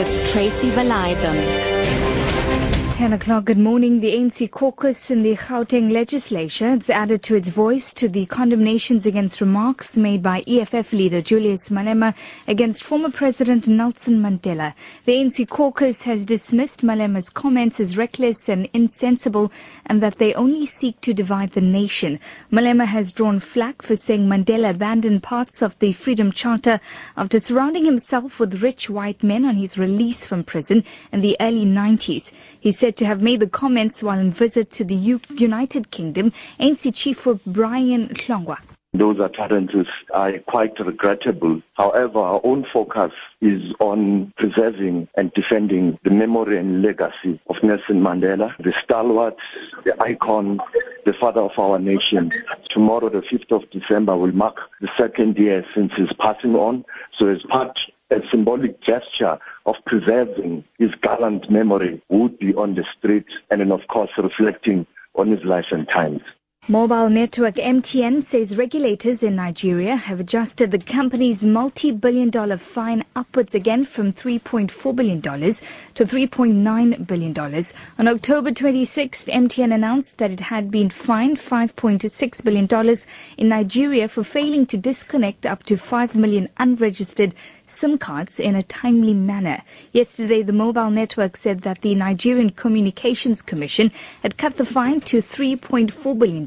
with Tracy Valiathan. 10 o'clock, good morning. The ANC caucus in the Gauteng legislature has added to its voice to the condemnations against remarks made by EFF leader Julius Malema against former President Nelson Mandela. The ANC caucus has dismissed Malema's comments as reckless and insensible and that they only seek to divide the nation. Malema has drawn flack for saying Mandela abandoned parts of the Freedom Charter after surrounding himself with rich white men on his release from prison in the early 90s. He said to have made the comments while on visit to the U- United Kingdom. ANC Chief Whip Brian Hlongwa. Those utterances are quite regrettable. However, our own focus is on preserving and defending the memory and legacy of Nelson Mandela, the stalwart, the icon, the father of our nation. Tomorrow, the 5th of December, will mark the second year since his passing on. So as part a symbolic gesture of preserving his gallant memory would be on the streets and then of course reflecting on his life and times. Mobile network MTN says regulators in Nigeria have adjusted the company's multi-billion dollar fine upwards again from $3.4 billion to $3.9 billion. On October 26, MTN announced that it had been fined $5.6 billion in Nigeria for failing to disconnect up to 5 million unregistered SIM cards in a timely manner. Yesterday, the mobile network said that the Nigerian Communications Commission had cut the fine to $3.4 billion.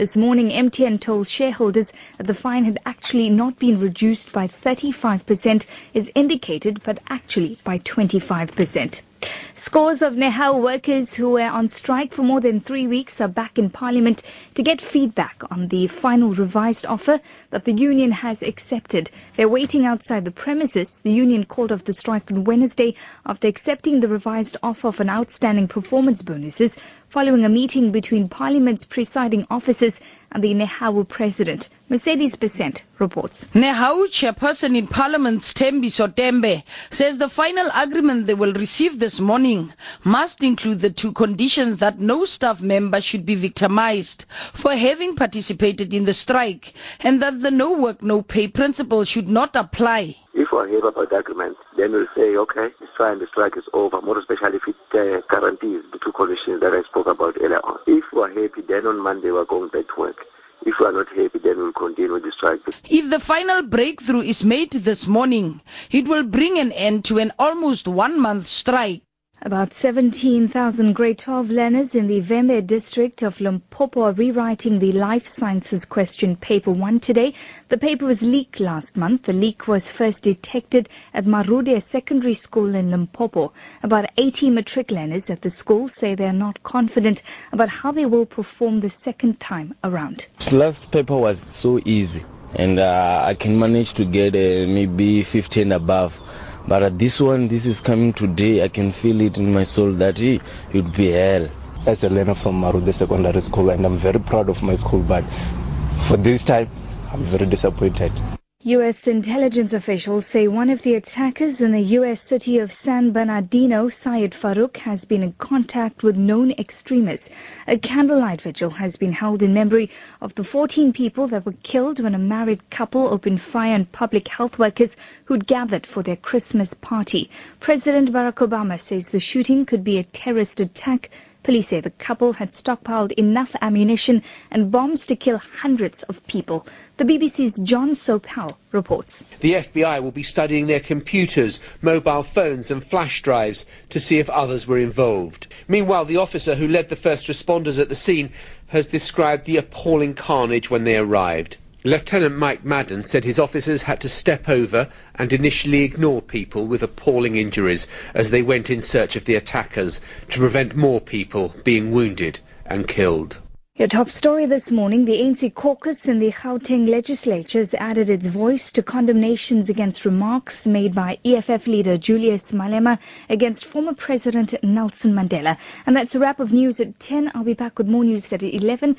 This morning, MTN told shareholders that the fine had actually not been reduced by 35% as indicated, but actually by 25%. Scores of Nehawu workers who were on strike for more than three weeks are back in Parliament to get feedback on the final revised offer that the union has accepted. They're waiting outside the premises. The union called off the strike on Wednesday after accepting the revised offer of an outstanding performance bonuses following a meeting between Parliament's presiding officers and the Nehawu president. Mercedes Besant, reports. Nehawu chairperson in Parliament, Tembi Sotembe says the final agreement they will receive this morning must include the two conditions that no staff member should be victimized for having participated in the strike and that the no work, no pay principle should not apply. If we're happy about the agreement, then we'll say, okay, it's fine, the strike is over, more especially if it uh, guarantees the two conditions that I spoke about earlier on. If we're happy, then on Monday we're going back to work. If we are not happy, then we'll continue the strike. If the final breakthrough is made this morning, it will bring an end to an almost one month strike. About 17,000 grade 12 learners in the Vhembe district of Limpopo are rewriting the life sciences question paper 1 today. The paper was leaked last month. The leak was first detected at Marude Secondary School in Limpopo. About 80 matric learners at the school say they are not confident about how they will perform the second time around. Last paper was so easy and uh, I can manage to get uh, maybe 15 above. But at this one, this is coming today. I can feel it in my soul that it would be hell. As a learner from Marude Secondary School, and I'm very proud of my school, but for this time, I'm very disappointed. U.S. intelligence officials say one of the attackers in the U.S. city of San Bernardino, Syed Farook, has been in contact with known extremists. A candlelight vigil has been held in memory of the 14 people that were killed when a married couple opened fire on public health workers who'd gathered for their Christmas party. President Barack Obama says the shooting could be a terrorist attack Police say the couple had stockpiled enough ammunition and bombs to kill hundreds of people. The BBC's Jon Sopel reports. The FBI will be studying their computers, mobile phones and flash drives to see if others were involved. Meanwhile, the officer who led the first responders at the scene has described the appalling carnage when they arrived. Lieutenant Mike Madden said his officers had to step over and initially ignore people with appalling injuries as they went in search of the attackers to prevent more people being wounded and killed. Your top story this morning, the ANC caucus in the Gauteng legislature has added its voice to condemnations against remarks made by EFF leader Julius Malema against former President Nelson Mandela. And that's a wrap of news at 10. I'll be back with more news at 11.